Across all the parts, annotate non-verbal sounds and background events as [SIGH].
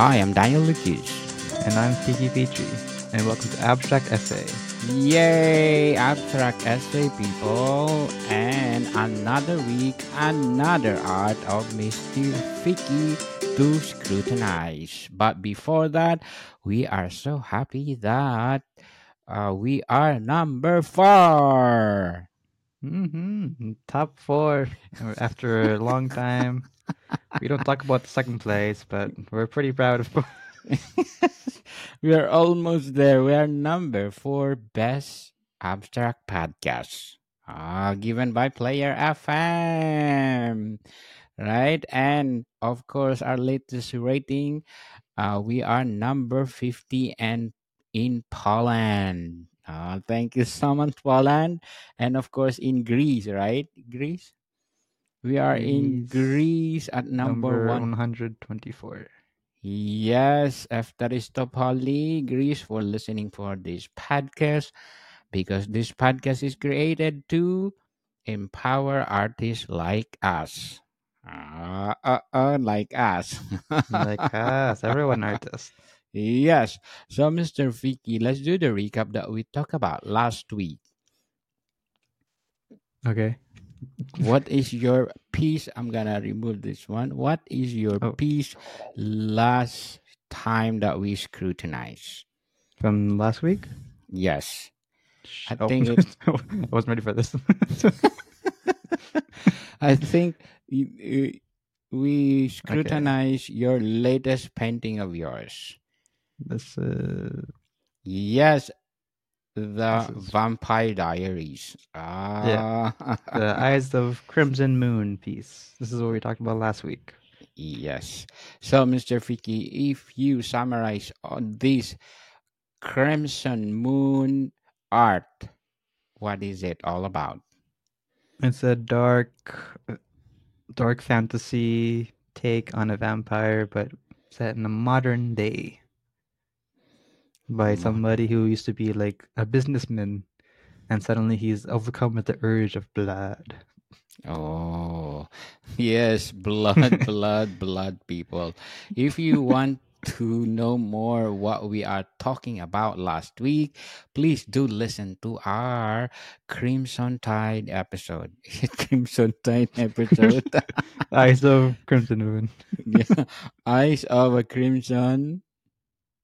I am Daniel Lucas. And I'm Tiki Petrie. And welcome to Abstract Essay. Yay, abstract essay people. And another week, another art of Mr. Fickie to scrutinize. But before that, we are so happy that uh, we are number four. Mm-hmm. Top four after a long time. we don't talk about the second place, but we're pretty proud of [LAUGHS] [LAUGHS] we are almost there. We are number four best abstract podcast. Uh, given by Player FM. Right? And of course, our latest rating, uh, we are number 50 and in Poland. Uh, thank you so much, Poland. And of course, in Greece, right? Greece? We are in Greece at number, number 124. Yes, Eftaristopoli, Greece, for listening for this podcast because this podcast is created to empower artists like us. Uh, uh, uh like us. like us, everyone [LAUGHS] artist. Yes. So, Mr. Fickie, let's do the recap that we talked about last week. Okay what is your piece? I'm gonna remove this one. What is your oh. piece last time that we scrutinized? From last week? Yes. I oh. think [LAUGHS] it... I wasn't ready for this. [LAUGHS] I think we scrutinize okay. your latest painting of yours. This is Yes, the is... Vampire Diaries. Ah. Yeah. the [LAUGHS] Eyes of Crimson Moon piece. This is what we talked about last week. Yes. So, Mr. Fickie, if you summarize on this Crimson Moon art, what is it all about? It's a dark, dark fantasy take on a vampire, but set in a modern day by mm-hmm. somebody who used to be like a businessman and suddenly he's overcome with the urge of blood. Oh, yes, blood, [LAUGHS] blood, blood, people. If you want to know more what we are talking about last week, please do listen to our Crimson Tide episode. [LAUGHS] Crimson Tide episode. [LAUGHS] Eyes of Crimson Moon. yeah. Eyes of a Crimson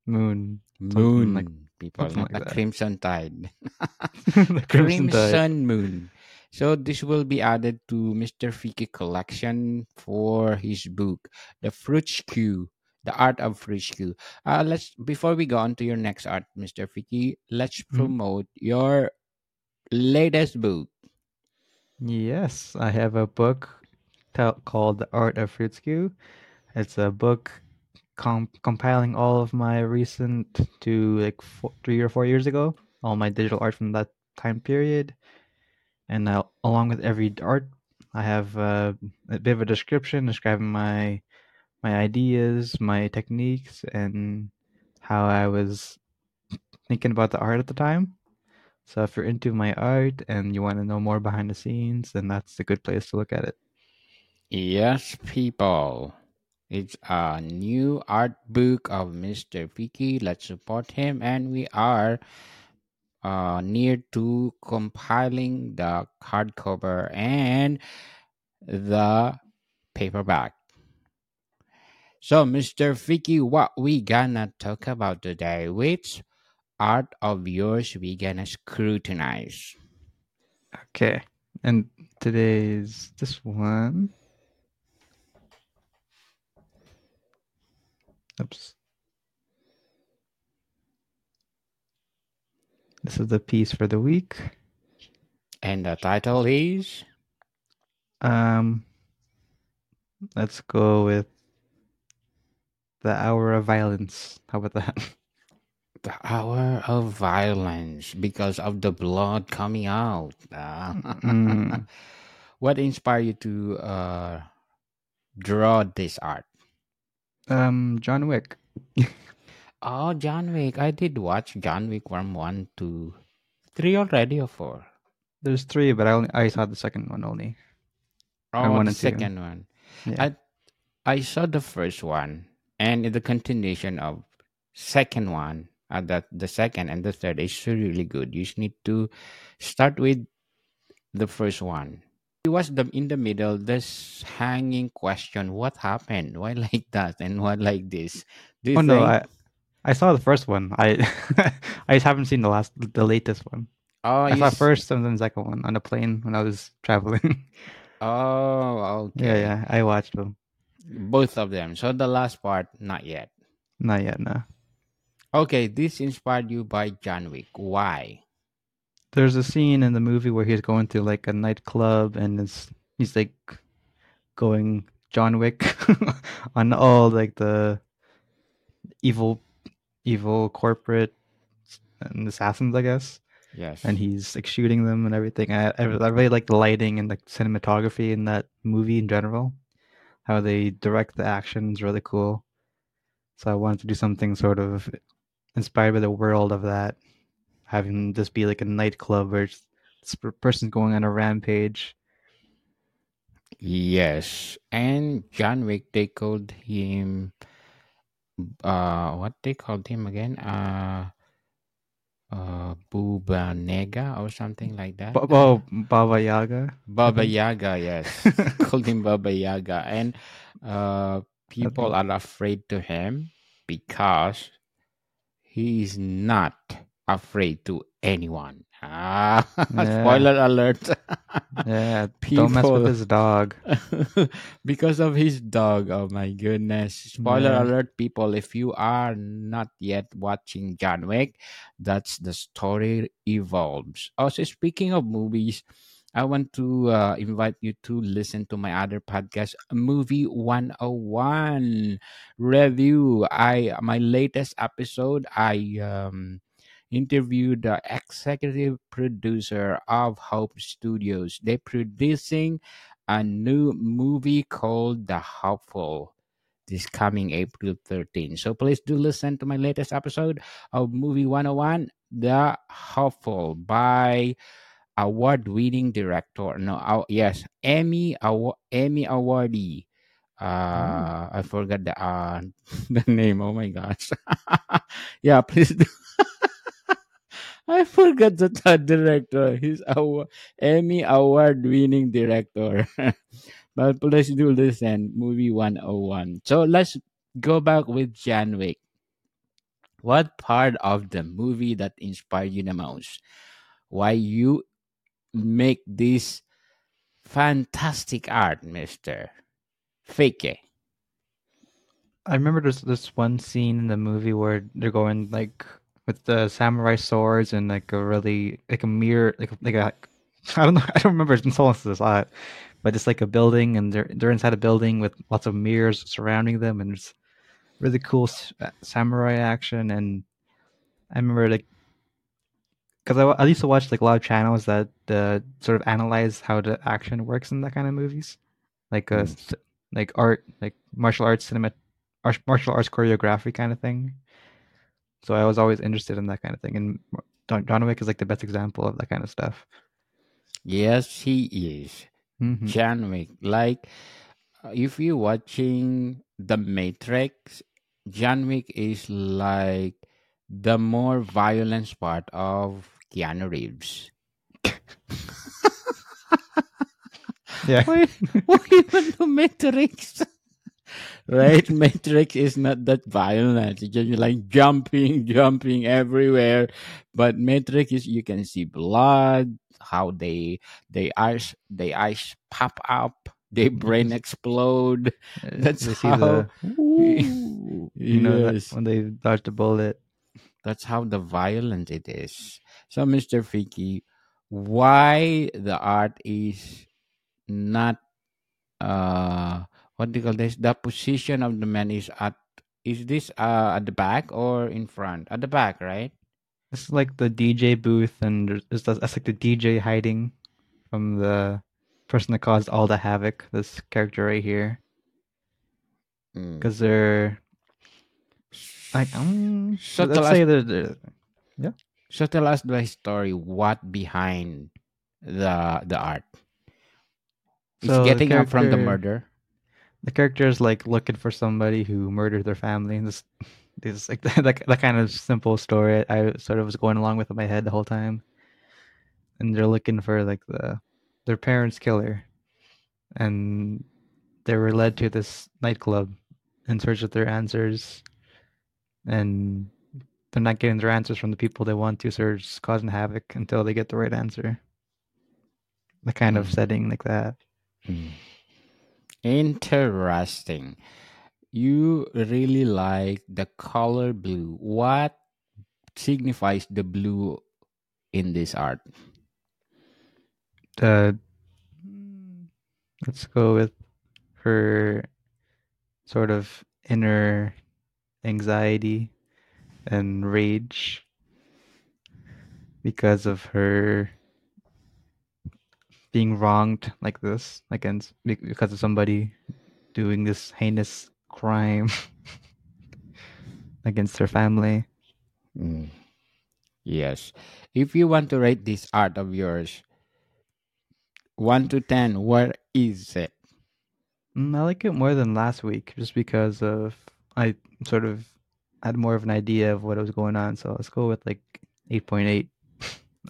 Moon. Moon, like, people, like the Crimson Tide. [LAUGHS] [LAUGHS] the Crimson, Crimson Moon. So this will be added to Mr. Fickie collection for his book, The Fruitskue, The Art of Fruitskue. Uh, let's before we go on to your next art, Mr. Fickie, let's mm-hmm. promote mm-hmm. your latest book. Yes, I have a book t- called The Art of Fruitskue. It's a book comp- compiling all of my recent to like four, three or four years ago, all my digital art from that time period, and uh, along with every art, I have uh, a bit of a description describing my my ideas, my techniques, and how I was thinking about the art at the time. So if you're into my art and you want to know more behind the scenes, then that's a good place to look at it. Yes, people. It's a new art book of Mr. Fickie. Let's support him. And we are uh, near to compiling the hardcover and the paperback. So, Mr. Fickie, what we gonna talk about today? Which art of yours we gonna scrutinize? Okay, and today's this one. Oops. This is the piece for the week. And the title is? Um, let's go with The Hour of Violence. How about that? [LAUGHS] The Hour of Violence because of the blood coming out. mm. [LAUGHS] What inspired you to uh, draw this art? Um, John Wick. [LAUGHS] oh, John Wick. I did watch John Wick from one to three already or four. There's three, but I only I saw the second one only. Oh, the second two. one. Yeah. I I saw the first one. and in the continuation of second one uh, that the second and the third is really good you just need to start with the first one it was the in the middle this hanging question what happened why like that and why like this do you Oh no, think I I saw the first one. I [LAUGHS] I just haven't seen the last the latest one. oh I you saw s- first and then the second one on a plane when I was traveling. [LAUGHS] oh yeah, okay yeah, I watched them. both of them so the last part not yet Not yet, no. okay this inspired you by john wick why There's a scene in the movie where he's going to like a nightclub and it's he's like going John Wick [LAUGHS] on all like the evil evil corporate and assassins, I guess. yes And he's like shooting them and everything. I I, I really like the lighting and the cinematography in that movie in general. How they direct the action is really cool. So I wanted to do something sort of inspired by the world of that, having this be like a nightclub where this person's going on a rampage. Yes, and John Wick, they called him, uh, what they called him again? Uh, uh, Booba Nega or something like that. Ba- oh, Baba Yaga. Baba. Yaga, yes, [LAUGHS] called him Baba Yaga, and uh, people are afraid to him because he is not afraid to anyone. Ah, [LAUGHS] Yeah. spoiler alert. [LAUGHS] Yeah, don't mess with his dog. [LAUGHS] because of his dog. Oh my goodness. Spoiler Yeah. alert, people. If you are not yet watching John Wick, that's the story evolves. Also, speaking of movies, I want to uh, invite you to listen to my other podcast, Movie 101 Review. I my latest episode, I um interviewed the executive producer of Hope Studios. They're producing a new movie called The Hopeful this coming April 13. So please do listen to my latest episode of Movie 101, The Hopeful by award-winning director. No, uh, yes, Emmy Awa- Emmy awardee. Uh, I forgot the uh, [LAUGHS] the name. Oh my gosh. [LAUGHS] yeah, please do. [LAUGHS] I forgot the third director. He's our Emmy award winning director. [LAUGHS] but please do listen, movie 101. So let's go back with John Wick. What part of the movie that inspired you the most? Why you make this fantastic art, Mister Fake? I remember there's this one scene in the movie where they're going like with the samurai swords and like a really like a mirror like like a [LAUGHS] I don't know I don't remember it's been so long since I saw it, but it's like a building and they're they're inside a building with lots of mirrors surrounding them and it's really cool uh, samurai action and I remember like because I, I used to watch like a lot of channels that uh, sort of analyze how the action works in that kind of movies, like uh, Mm. like art, like martial arts cinema, martial arts choreography kind of thing. So I was always interested in that kind of thing, and John, John Wick is like the best example of that kind of stuff. Yes, he is. hmm John Wick. Like, uh, if you're watching The Matrix, John Wick is like the more violence part of Keanu Reeves. [LAUGHS] Yeah, why even The Matrix? [LAUGHS] right? [LAUGHS] Matrix is not that violent. It's just like jumping, [LAUGHS] jumping everywhere. But Matrix is you can see blood, how they they eyes they eyes pop up, their brain explode. [LAUGHS] That's see how- the you know yes. when they dodge a bullet. That's how the violent it is. So, Mr. Fickie, why the art is not uh what do you call this? The position of the man is at is this uh at the back or in front? At the back, right? This is like the DJ booth, and there's- that's, like the DJ hiding from the person that caused all the havoc. This character right here, Mm. because they're like um, So let's tell say us, they're, they're so tell us the story. What behind the the art? It's So getting up from the murder. The character is like looking for somebody who murdered their family, and this [LAUGHS] this like [LAUGHS] that, that kind of simple story I sort of was going along with in my head the whole time. And they're looking for like the their parents' killer, and they were led to this nightclub in search of their answers, and they're not getting their answers from the people they want to, so they're just causing havoc until they get the right answer. The kind of Mm. setting like that. Mm. Interesting. You really like the color blue. What signifies the blue in this art? Uh, let's go with her sort of inner anxiety and rage because of her being wronged like this against because of somebody doing this heinous crime [LAUGHS] against her family. Mm. Yes. If you want to rate this art of yours, 1 to 10, where is it? Mm, I like it more than last week just because of I sort of had more of an idea of what was going on. So let's go with like 8.8,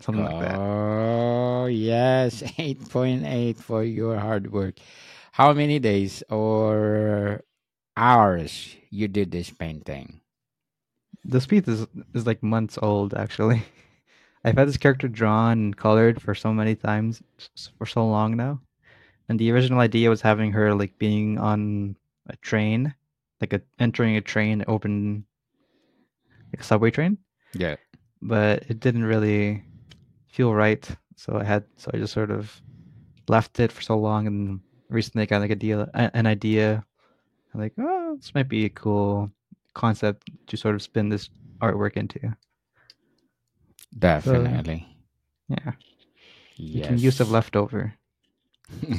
something like that. Oh, yes. [LAUGHS] 8.8 for your hard work. How many days or hours you did this painting? This piece is is like months old actually. [LAUGHS] I've had this character drawn and colored for so many times for so long now. And the original idea was having her like being on a train, like a entering a train, open like a subway train, Yeah. but it didn't really feel right. So I had so I just sort of left it for so long and recently I got like a deal an idea. I'm like, oh, this might be a cool concept to sort of spin this artwork into. Definitely. Yeah. yes. Making use of leftover. [LAUGHS]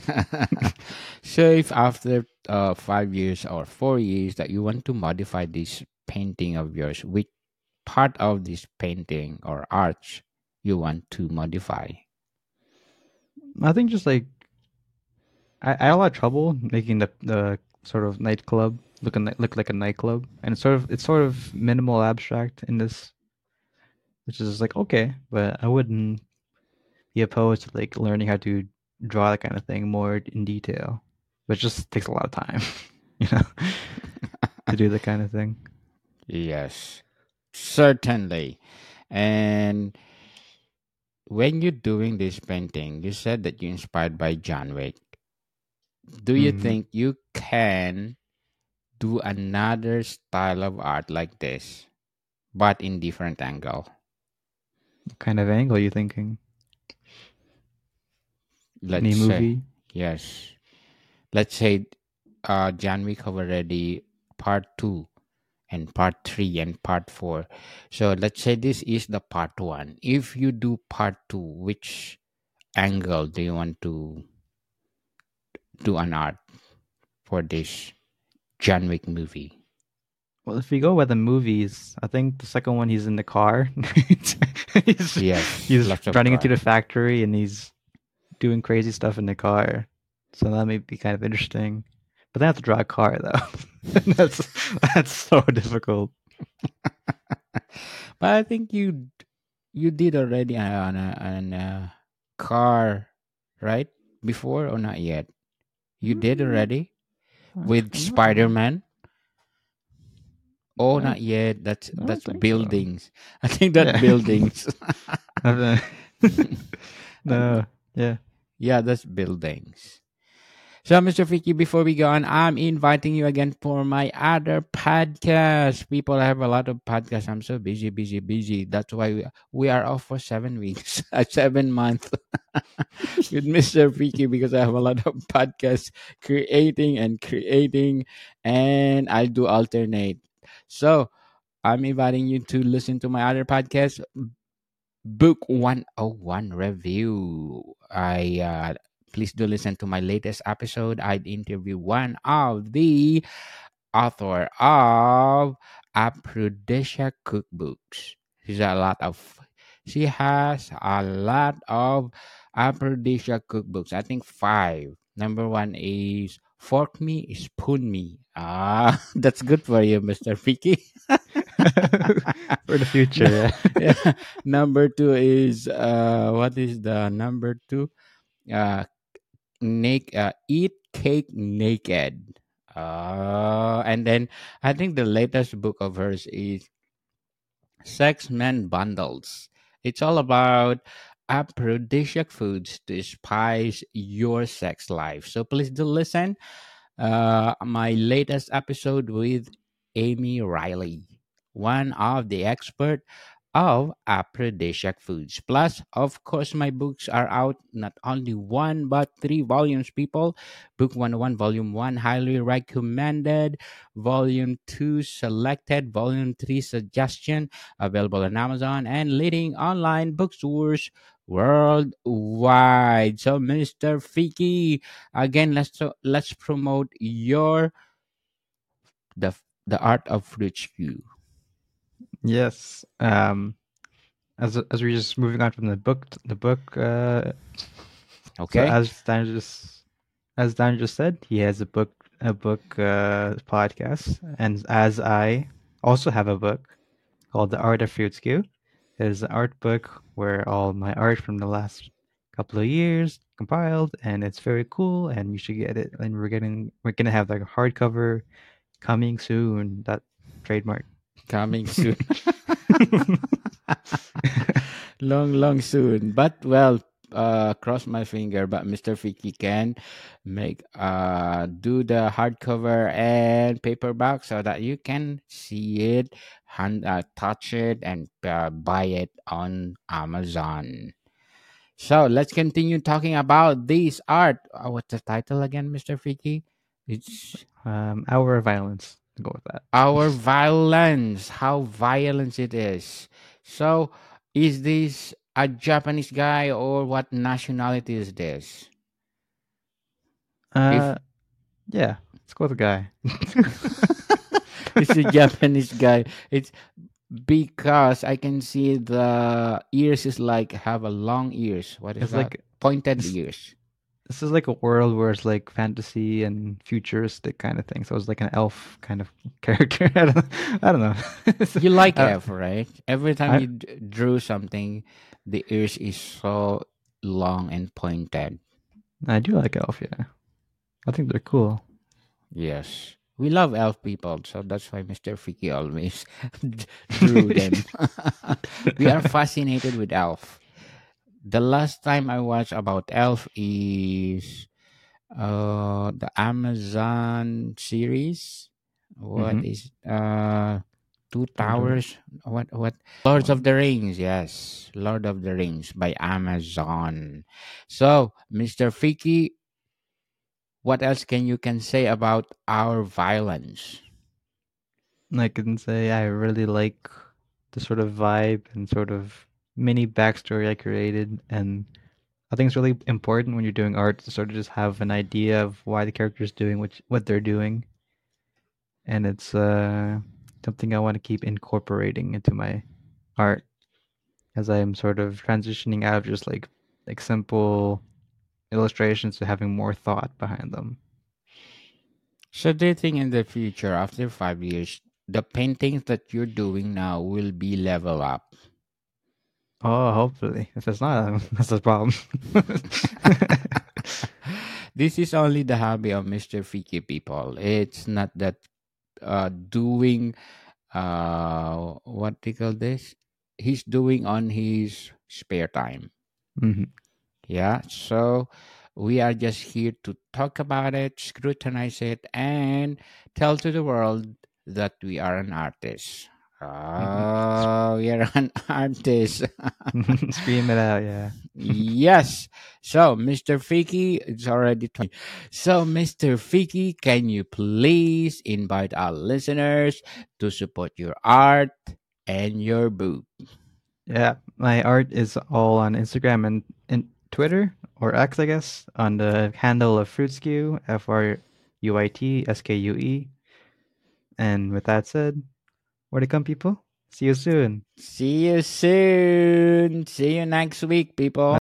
so if after uh, five years or four years that you want to modify this painting of yours, which part of this painting or arch you want to modify? I think just like I, I had a lot of trouble making the the sort of nightclub look a, look like a nightclub, and it's sort of it's sort of minimal abstract in this, which is like okay, but I wouldn't be opposed to like learning how to draw that kind of thing more in detail, but it just takes a lot of time, [LAUGHS] you know, to do that kind of thing. [LAUGHS] Yes, certainly. And when you're doing this painting, you said that you're inspired by John Wick. Do you Mhm. think you can do another style of art like this, but in different angle? What kind of angle are you thinking? Let's Any say yes. Let's say uh John Wick already part two and part three and part four. So let's say this is the part one. If you do part two, which angle do you want to do an art for this John Wick movie? Well, if we go by the movies, I think the second one he's in the car. [LAUGHS] he's Yes, he's running into the factory and he's doing crazy stuff in the car. So that may be kind of interesting. But they have to draw a car though. [LAUGHS] that's that's so difficult. [LAUGHS] but I think you you did already on a, on a car, right? Before or not yet? You did already with Spider Man. Oh, not yet. That's that's think so. buildings. [LAUGHS] I think that Yeah. buildings. No, um, yeah. Um, yeah, that's buildings. So, Mr. Fickie, before we go on, I'm inviting you again for my other podcast. People I have a lot of podcasts. I'm so busy, busy, busy. That's why we, we are off for seven weeks, a [LAUGHS] seven month [LAUGHS] with Mr. Fickie because I have a lot of podcasts creating and creating, and I do alternate. So, I'm inviting you to listen to my other podcast, Book 101 Review. I uh, please do listen to my latest episode. I interview one of the author of Aphrodisia cookbooks. She's a lot of she has a lot of Aphrodisia cookbooks. I think five. Number one is fork me, spoon me. Ah, [LAUGHS] that's good for you, Mr. Fickie. [LAUGHS] For the future, yeah. [LAUGHS] yeah. Number two is uh, what is the number two? Uh, naked, uh, eat cake naked. Uh, and then I think the latest book of hers is Sex Men Bundles. It's all about aphrodisiac foods to spice your sex life. So please do listen. Uh, my latest episode with Amy Reiley, one of the expert of aphrodisiac foods. Plus, of course, my books are out not only one but three volumes. People, Book One oh One, Volume One, highly recommended. Volume Two, selected. Volume Three, suggestion, available on Amazon and leading online bookstores worldwide. So, Mr. Fickie, again, let's let's promote your the the art of fruit stew. Yes. Um, as as we're just moving on from the book, the book. Uh, so Okay. as Dan just as Dan just said, he has a book a book uh, podcast, and as I also have a book called The Art of Skew. It is an art book where all my art from the last couple of years compiled, and it's very cool. And you should get it. And we're getting we're gonna have like a hardcover coming soon. That trademark. Coming soon. [LAUGHS] long, long soon. But well, uh, cross my finger. But Mr. Fickie can make uh do the hardcover and paperback so that you can see it, hand, uh, touch it, and uh, buy it on Amazon. So let's continue talking about this art. Uh, what's the title again, Mr. Fickie? It's um, Hour of Violence. Go with that. our violence how violent it is. So is this a japanese guy or what nationality is this? Uh, yeah, let's go with the guy. [LAUGHS] it's a japanese guy. It's because i can see the ears is like have a long ears. What is It's that? like pointed ears this is like a world where it's like fantasy and futuristic kind of thing. So it's like an elf kind of [LAUGHS] character. I don't, I don't know. [LAUGHS] you like Uh, F, right every time I- you d- drew something the ears is so long and pointed I do like elf. Yeah, I think they're cool. Yes. We love elf people, so that's why Mr. Freaky always [LAUGHS] drew them. we are fascinated with elf. The last time I watched about elf is uh the Amazon series. What Mhm. is uh Two Towers? What what Lords of the Rings, yes. Lord of the Rings by Amazon. So, Mr. Fickie, what else can you can say about our violence? I can say I really like the sort of vibe and sort of mini backstory I created, and I think it's really important when you're doing art to sort of just have an idea of why the character is doing what what they're doing, and it's uh, something I want to keep incorporating into my art as I am sort of transitioning out of just like like simple illustrations to having more thought behind them. So, do you think in the future, after five years, the paintings that you're doing now will be level up? Oh, hopefully. If it's not, [LAUGHS] that's the problem. [LAUGHS] this is only the hobby of Mr. Fickie people. It's not that uh doing uh what they call this? He's doing on his spare time. Mhm. Yeah. So we are just here to talk about it, scrutinize it, and tell to the world that we are an artist. Oh, we are an artist. Scream it out, yeah. yes. So, Mr. Fickie, it's already 20. So, Mr. Fickie, can you please invite our listeners to support your art and your book? Yeah, my art is all on Instagram and, and Twitter or X, I guess, on the handle of Fruitskue, F R U I T S K U E. And with that said, where to come, people? See you soon. See you soon. See you next week, people.